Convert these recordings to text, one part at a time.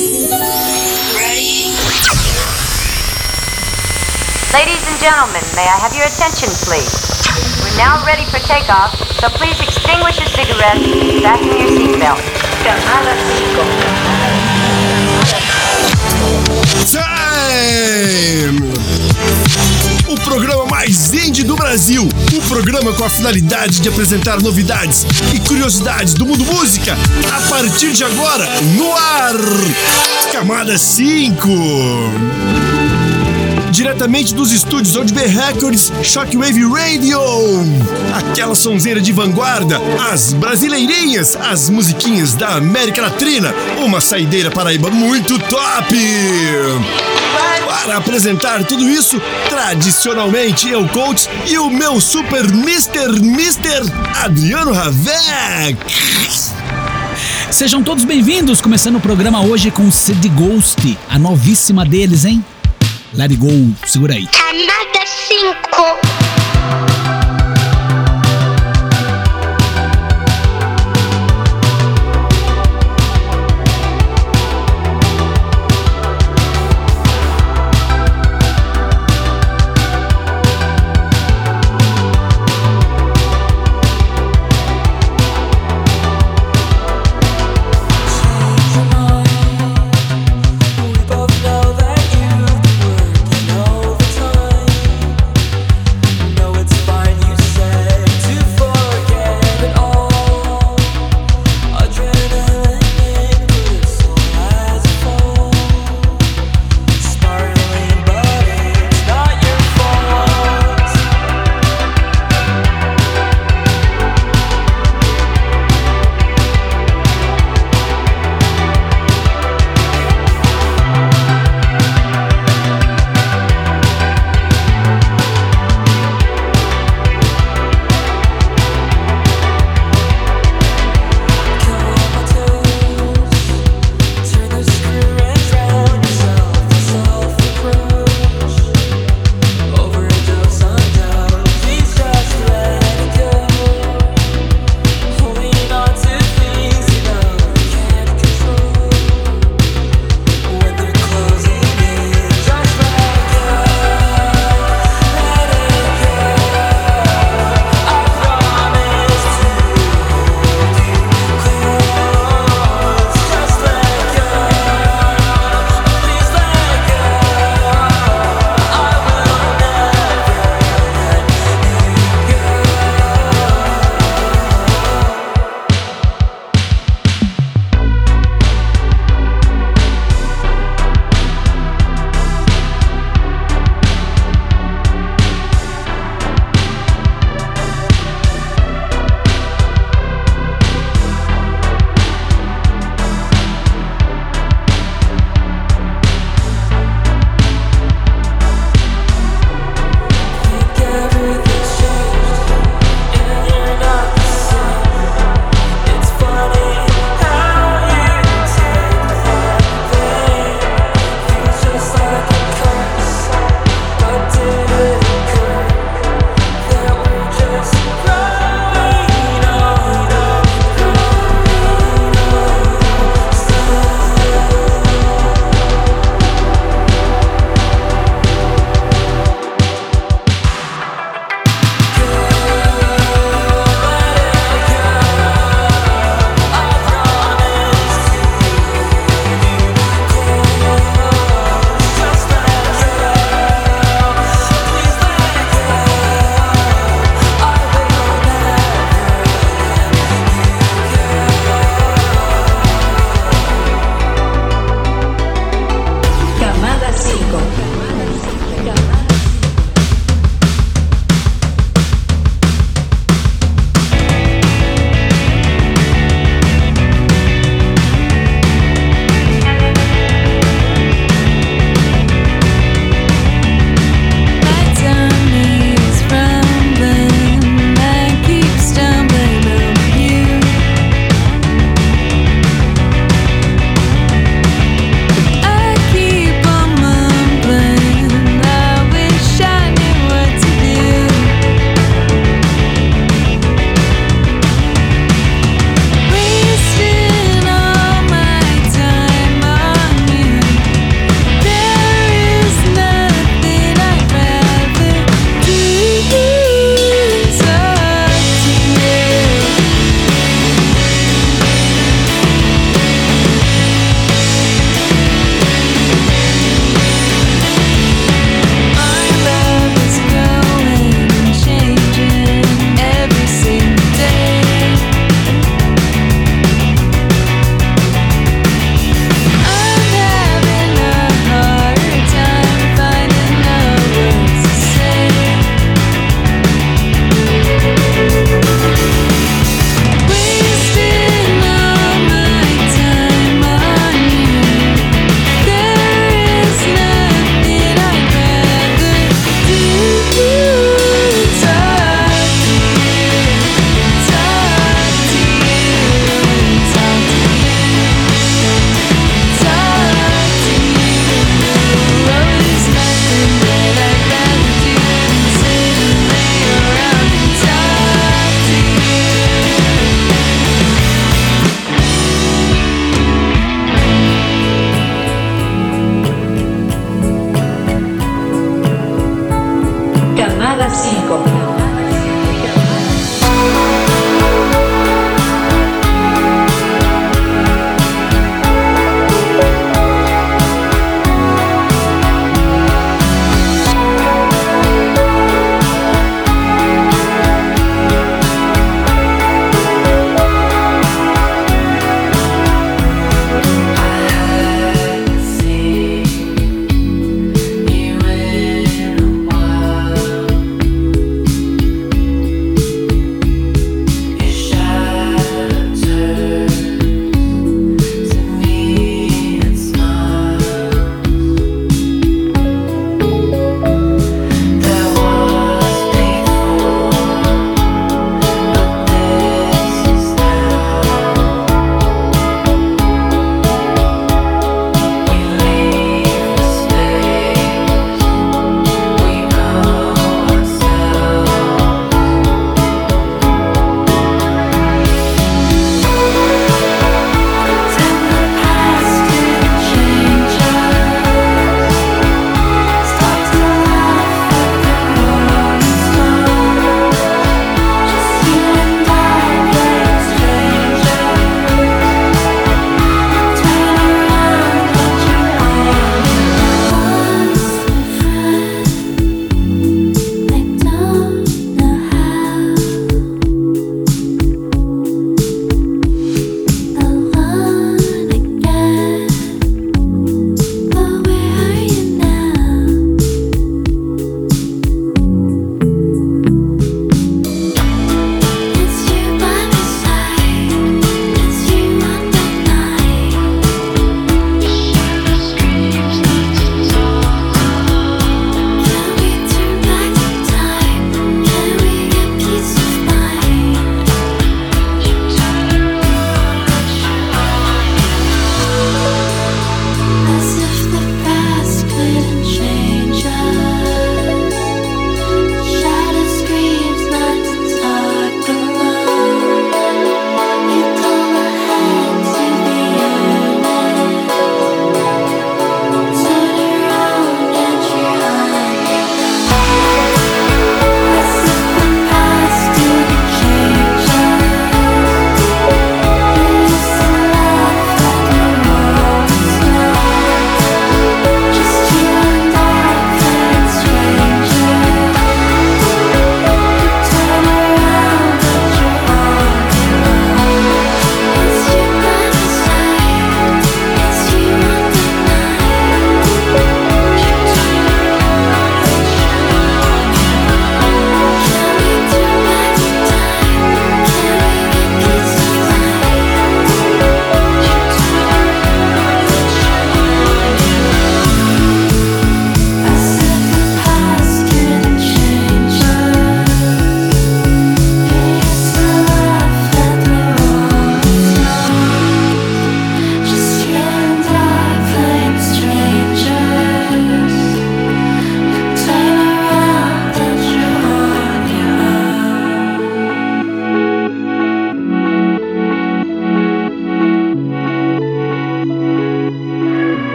Ladies and gentlemen, may I have your attention, please? We're now ready for takeoff, so please extinguish your cigarettes and fasten your seatbelt. Camada 5. Time! O programa mais indie do Brasil. O programa com a finalidade de apresentar novidades e curiosidades do mundo música. A partir de agora, no ar! Camada 5! Diretamente dos estúdios Old Bay Records, Shockwave Radio. Aquela sonzeira de vanguarda, as brasileirinhas, as musiquinhas da América Latina. Uma saideira paraíba muito top! Para apresentar tudo isso, tradicionalmente eu, coach, e o meu super Mr. Mr. Adriano Ravec. Sejam todos bem-vindos, começando o programa hoje com Sid Ghost, a novíssima deles, hein? Let it go, segura aí. Camada 5.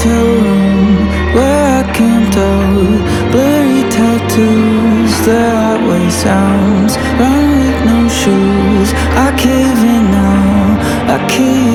hotel room where I camped out. Blurry tattoos, the highway sounds. Run with no shoes. I cave in now. I cave.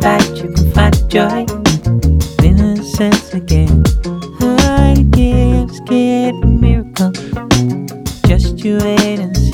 much you can find joy in innocence again. I guess, get a miracle. Just you wait and see.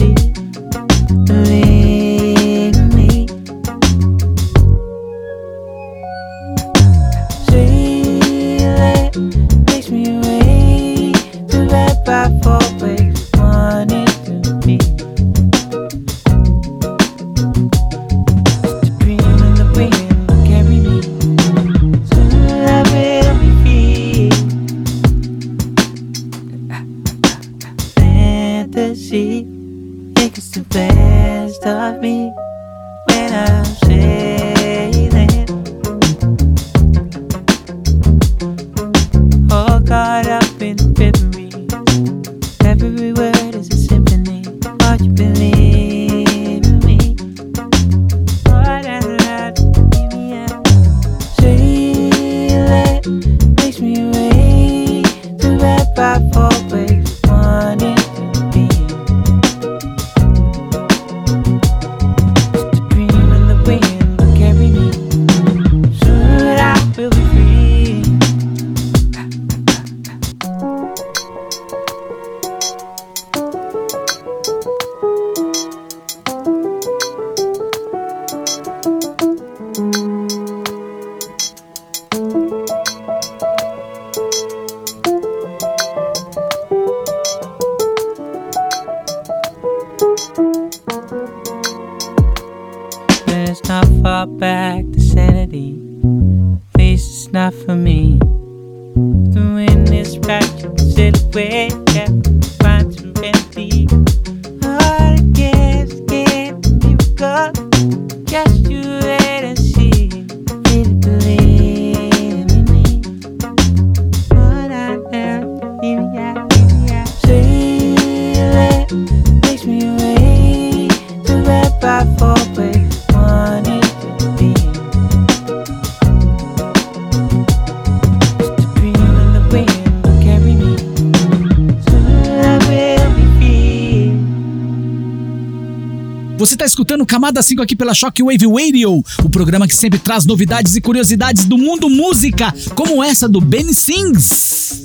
Escutando Camada 5 aqui pela Shockwave Radio, o programa que sempre traz novidades e curiosidades do mundo música, como essa do Benny Sings.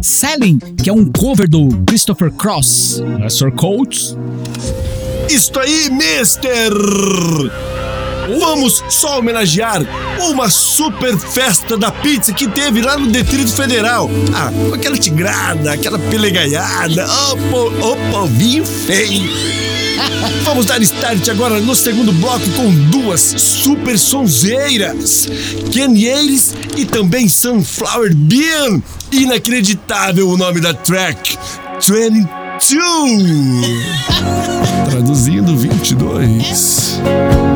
Selling, que é um cover do Christopher Cross. É Sir Coates. Isso aí, mister! Vamos só homenagear uma super festa da pizza que teve lá no Distrito Federal. Ah, com aquela tigrada, aquela pelegaiada, opa, opa, vinho feio. Vamos dar start agora no segundo bloco com duas super sonzeiras, Ken Ayres e também Sunflower Bean. Inacreditável o nome da track, 22. Traduzindo 22. some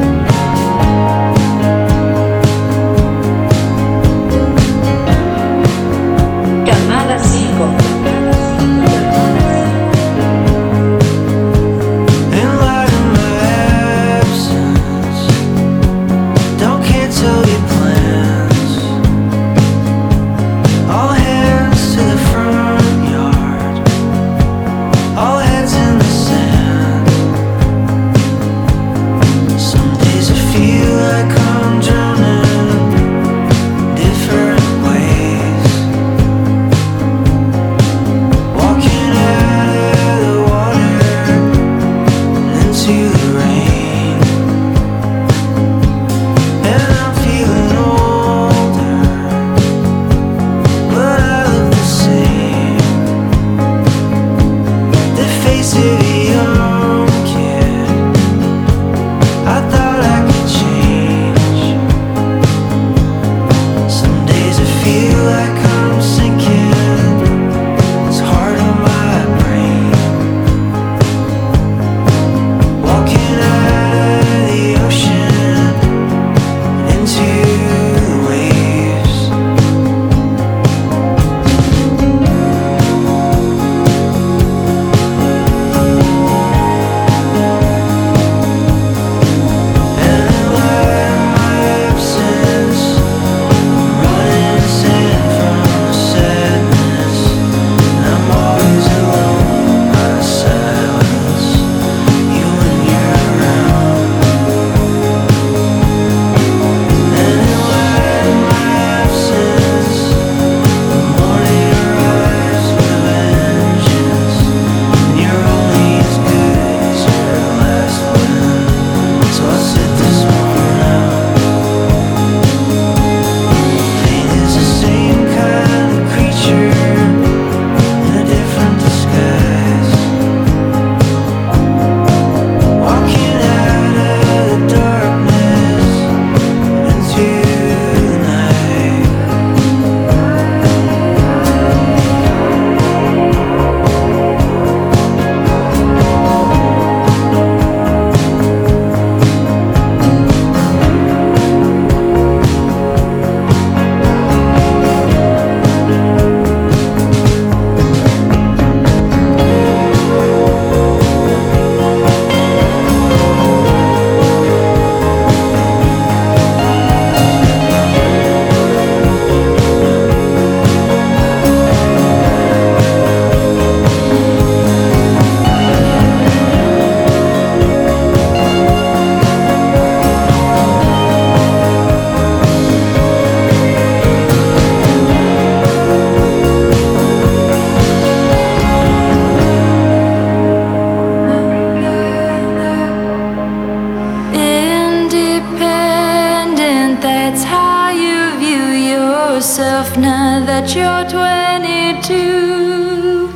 That's how you view yourself now that you're 22.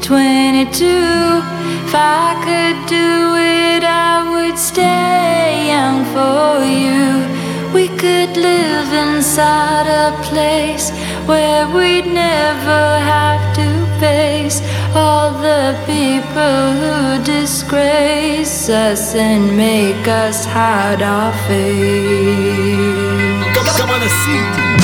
22. If I could do it, I would stay young for you. We could live inside a place where we'd never have to face all the people who disgrace us and make us hide our face. I wanna see you.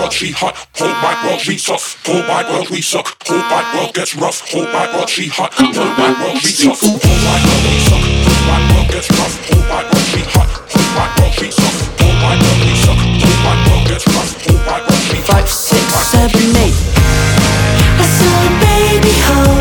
world she hot, whole wide world she tough, whole wide world we suck, whole wide world gets rough, whole wide world she hot, whole wide world she tough, whole wide world we suck, whole wide world gets rough, whole wide world she hot, whole wide world she tough, whole wide world we suck, whole wide world gets rough, whole wide world she five, six, seven, eight. I saw a baby home.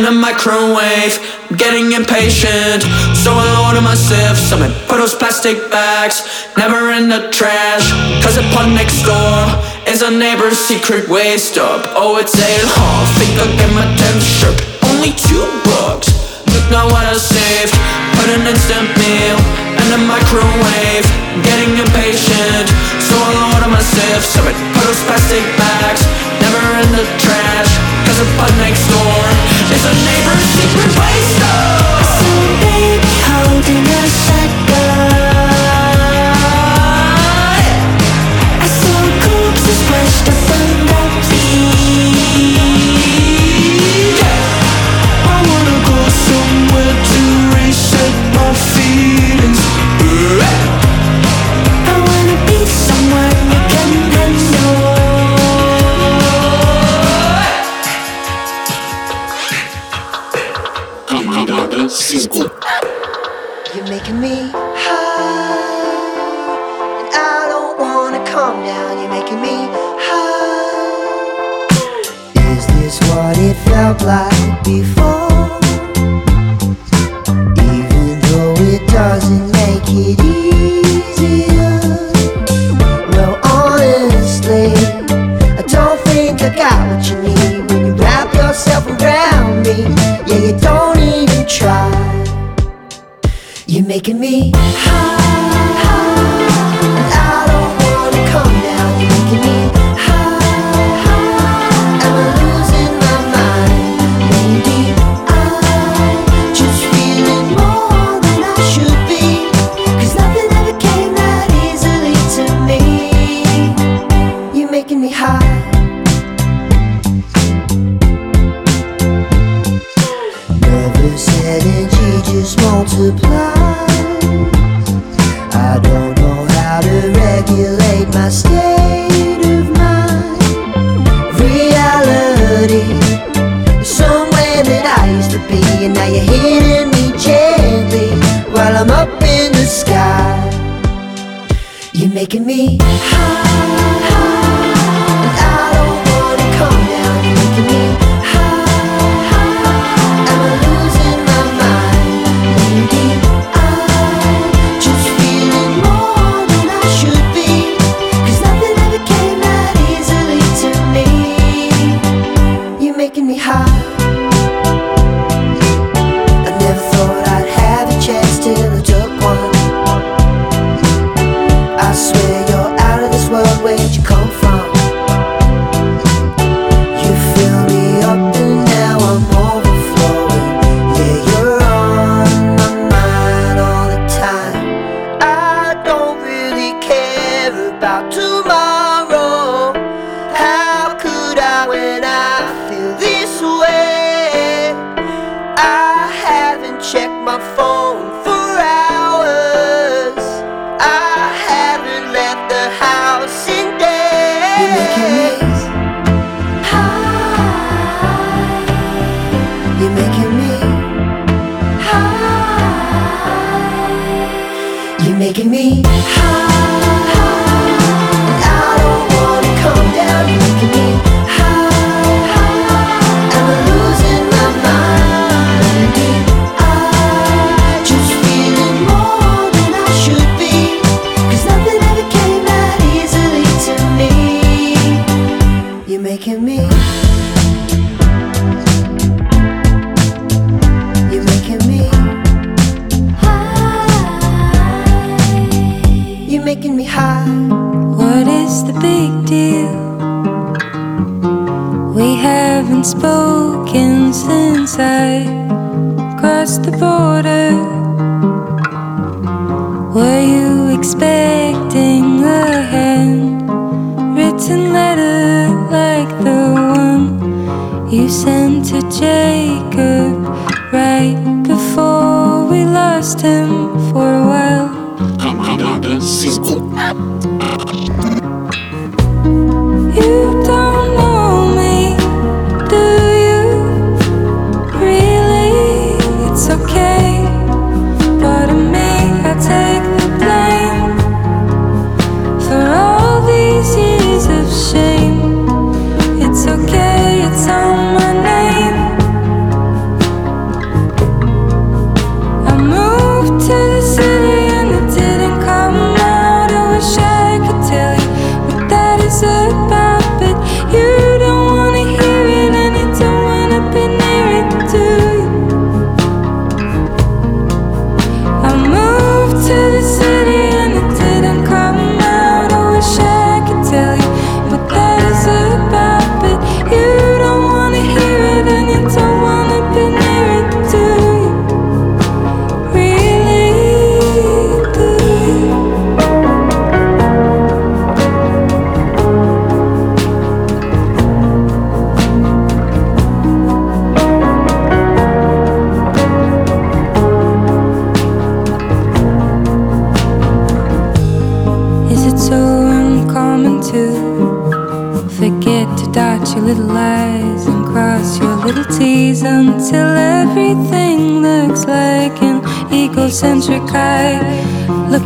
in a microwave. Getting impatient, so I'll order myself some and put those plastic bags never in the trash. Cause upon next door is a neighbor's secret waste up. Oh, it's eight hall. Think I'll get my damn shirt. Only two bucks. Look now what I saved. Put an instant meal in the microwave. Getting impatient, so I'll order myself so I put those plastic bags never in the trash. Cause a pun next door it's a neighbor's secret waste. Oh. So baby, holding calm down, you're making me high. Is this what it felt like before? Even though it doesn't make it easier. Well, honestly, I don't think I got what you need when you wrap yourself around me. Yeah, you don't even try. You're making me high.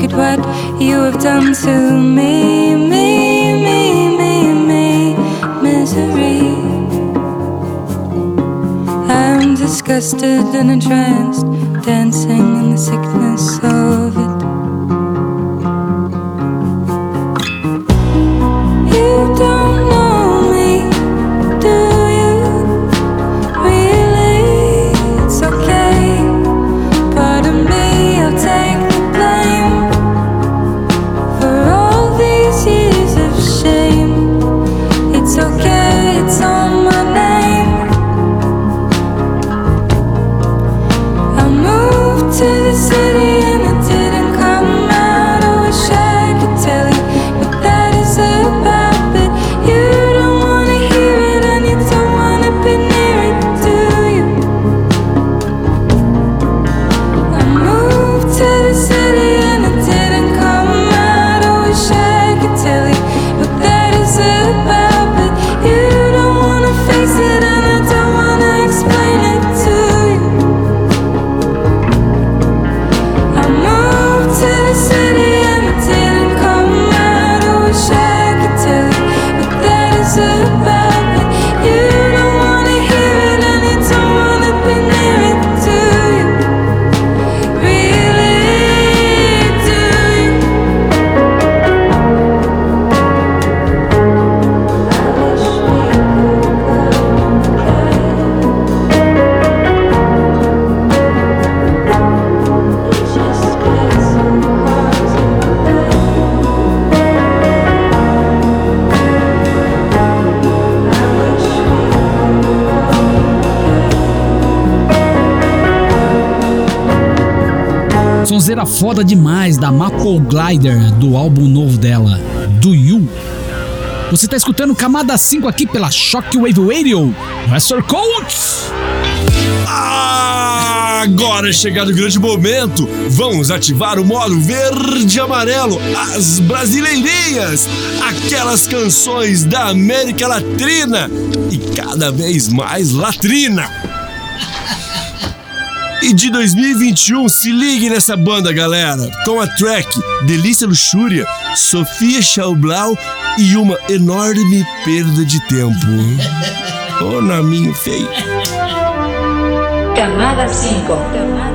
at what you have done to me, me, me, me, me, misery. I'm disgusted and entranced, dancing in the sickness of sonzeira foda demais da Maple Glider do álbum novo dela, Do You. Você tá escutando Camada 5 aqui pela Shockwave Radio, Professor Coates. Agora é chegado o grande momento. Vamos ativar o modo verde e amarelo, as brasileirinhas, aquelas canções da América latrina e cada vez mais latrina e de 2021. Se ligue nessa banda, galera! Com a track Delícia Luxúria, Sofia Schaublau e uma enorme perda de tempo. Ô, oh, naminho feio. Camada 5. Camada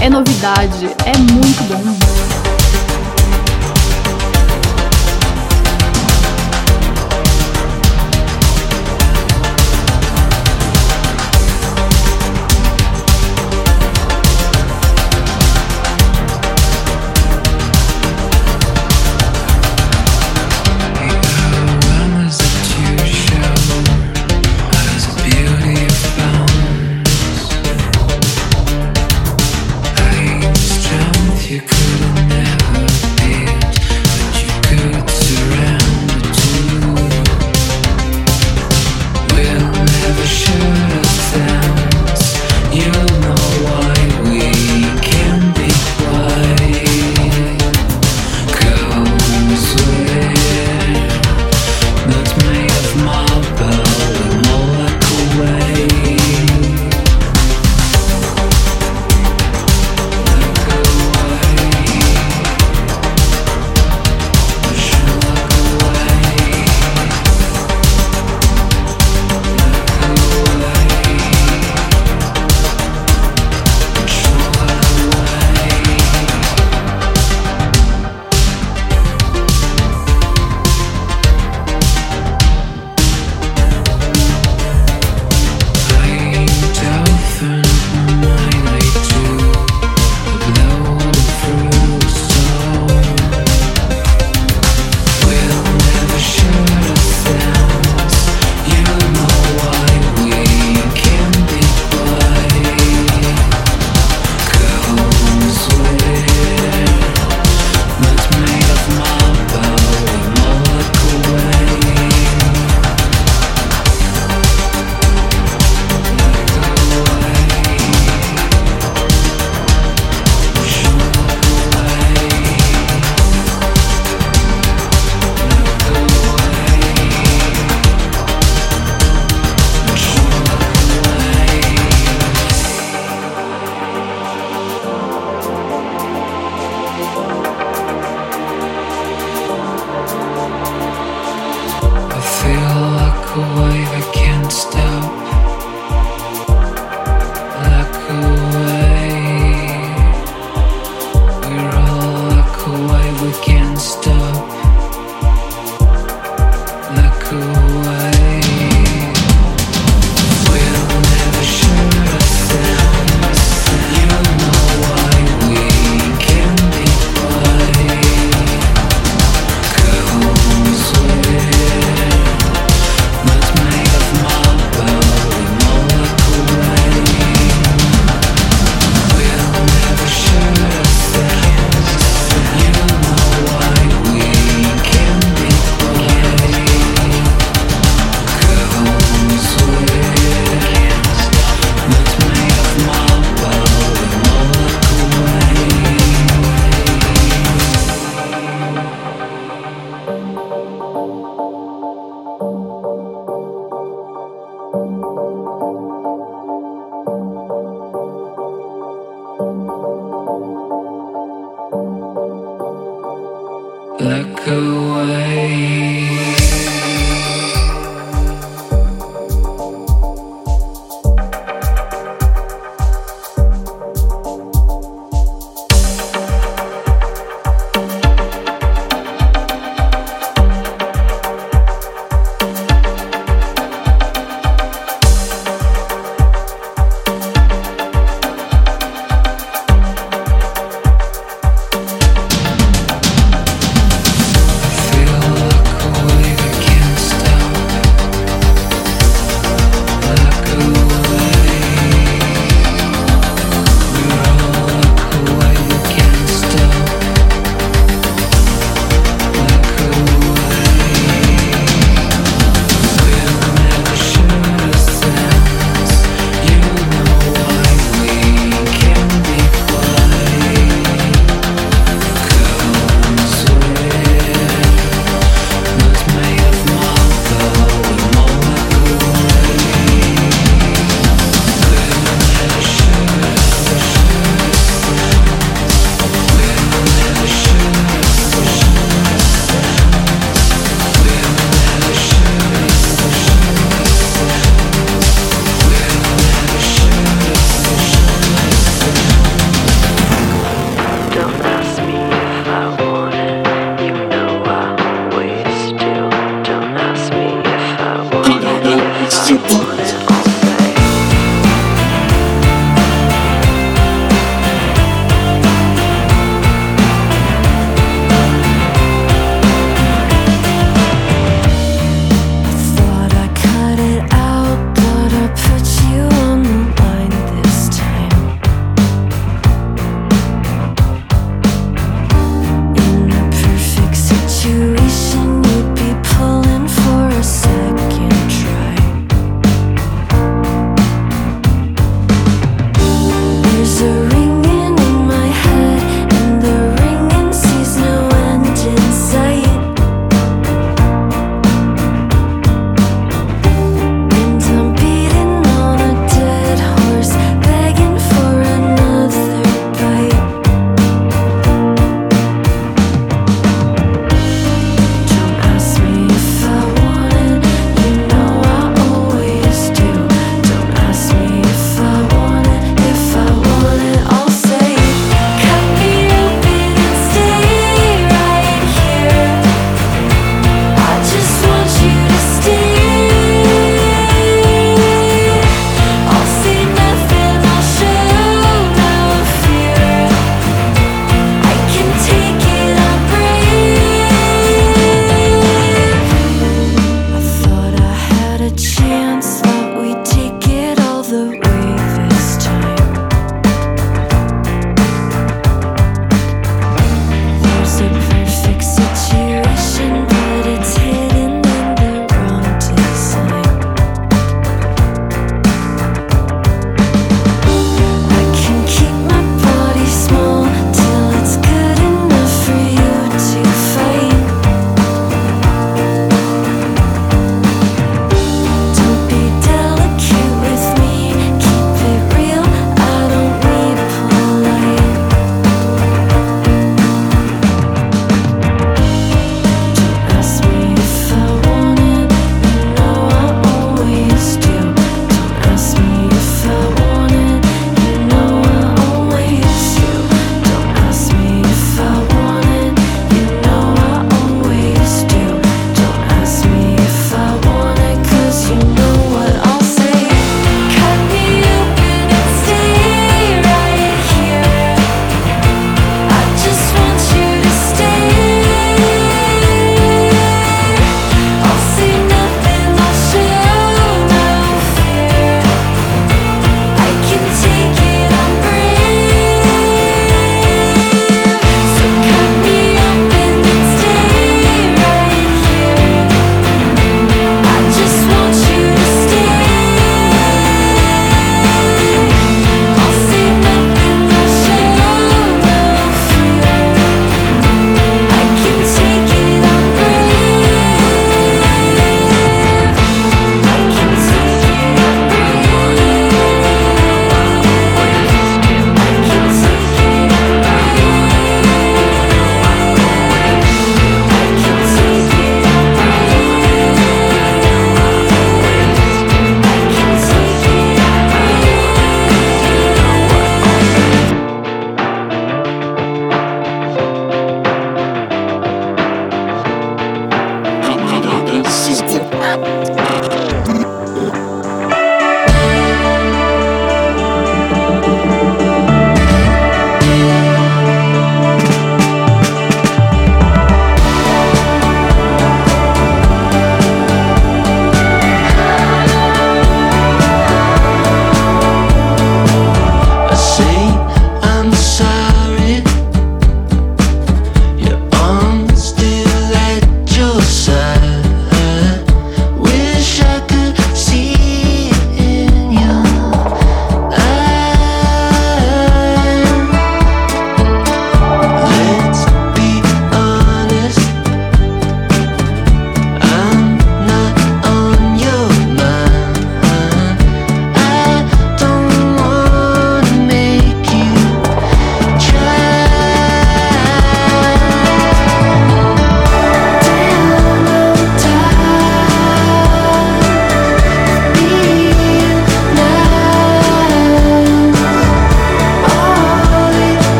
é novidade, é muito bom.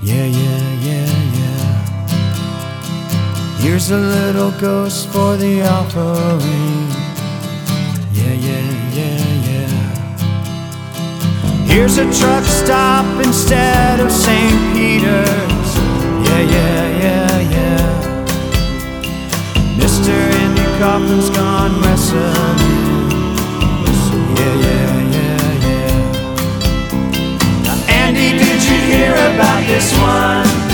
Yeah, yeah, yeah, yeah. Here's a little ghost for the offering. Yeah, yeah, yeah, yeah. Here's a truck stop instead of St. Peter's. Yeah, yeah, yeah, yeah. Mr. Andy Kaufman's gone wrestling. Yeah, yeah, hear about this one?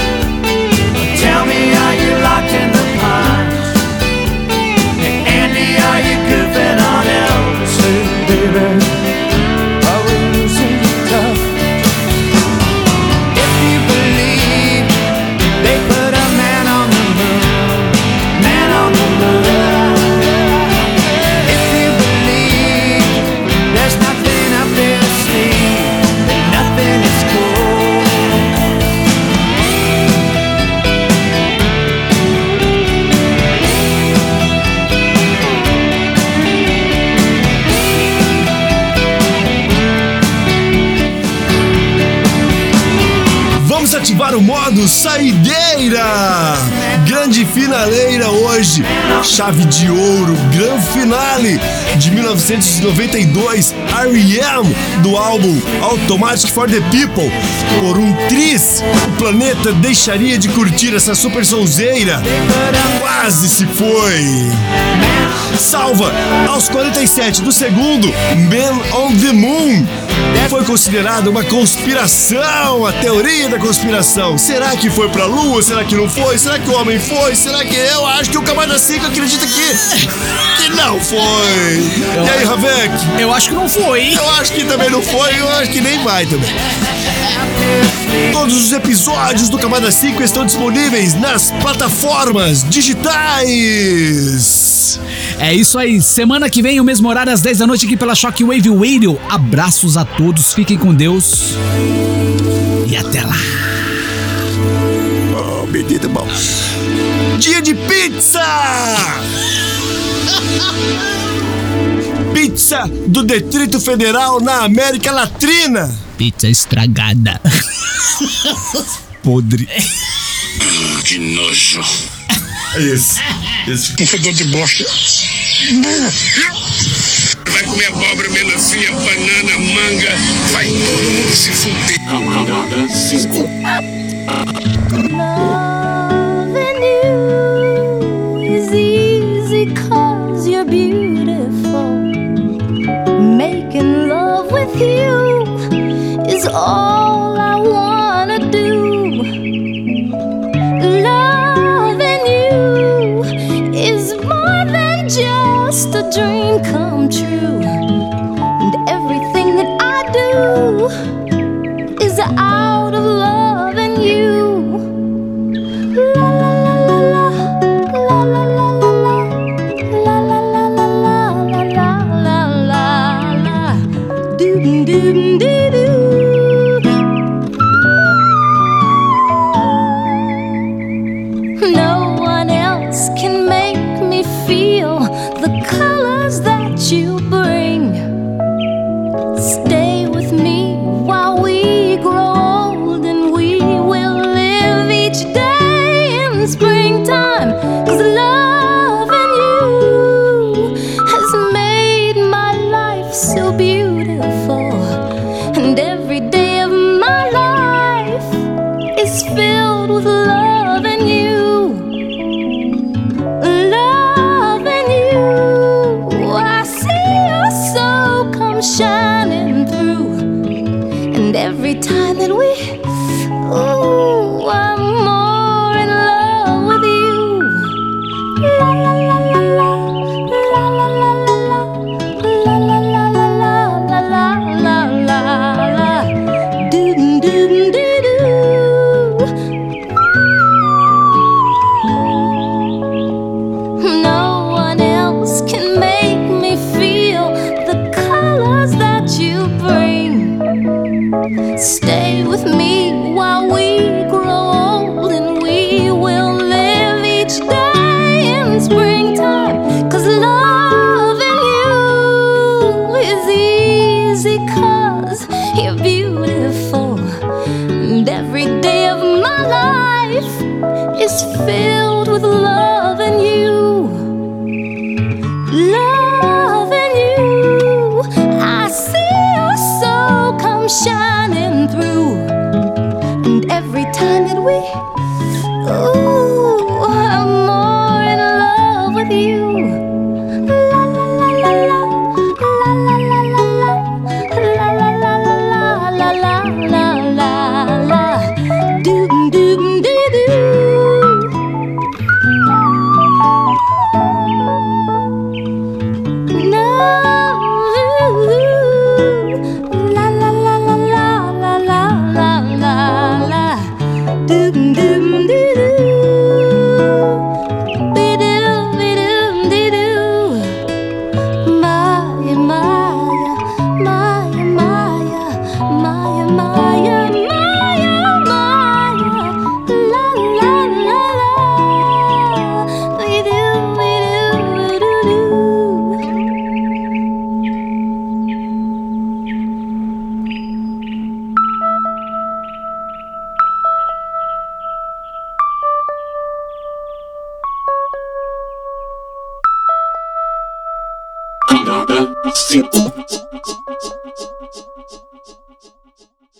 O modo saideira! Grande finaleira hoje, chave de ouro, gran finale de 1992, R.E.M. do álbum Automatic for the People. Por um tris, o planeta deixaria de curtir essa super sonzeira. Quase se foi. Salva aos 47 do segundo, Man on the Moon. Foi considerada uma conspiração, a teoria da conspiração. Será que foi pra lua? Será que não foi? Será que o homem foi? Será que eu acho que o Camada 5 acredita que que não foi? E aí, Ravek? Eu acho que não foi. Eu acho que também não foi, eu acho que nem vai também. Todos os episódios do Camada 5 estão disponíveis nas plataformas digitais. É isso aí. Semana que vem, o mesmo horário, às 10 da noite, aqui pela Shockwave Radio. Abraços a todos, fiquem com Deus. E até lá. Oh, menino bom. Dia de pizza! Pizza do Distrito Federal na América Latina. Pizza estragada. Podre. Que nojo. Esse. Esse. Um fedor de bosta. Vai comer abóbora, melancia, banana, manga. Vai todo mundo se fuder. Camarada 5. Beautiful, making love with you is all.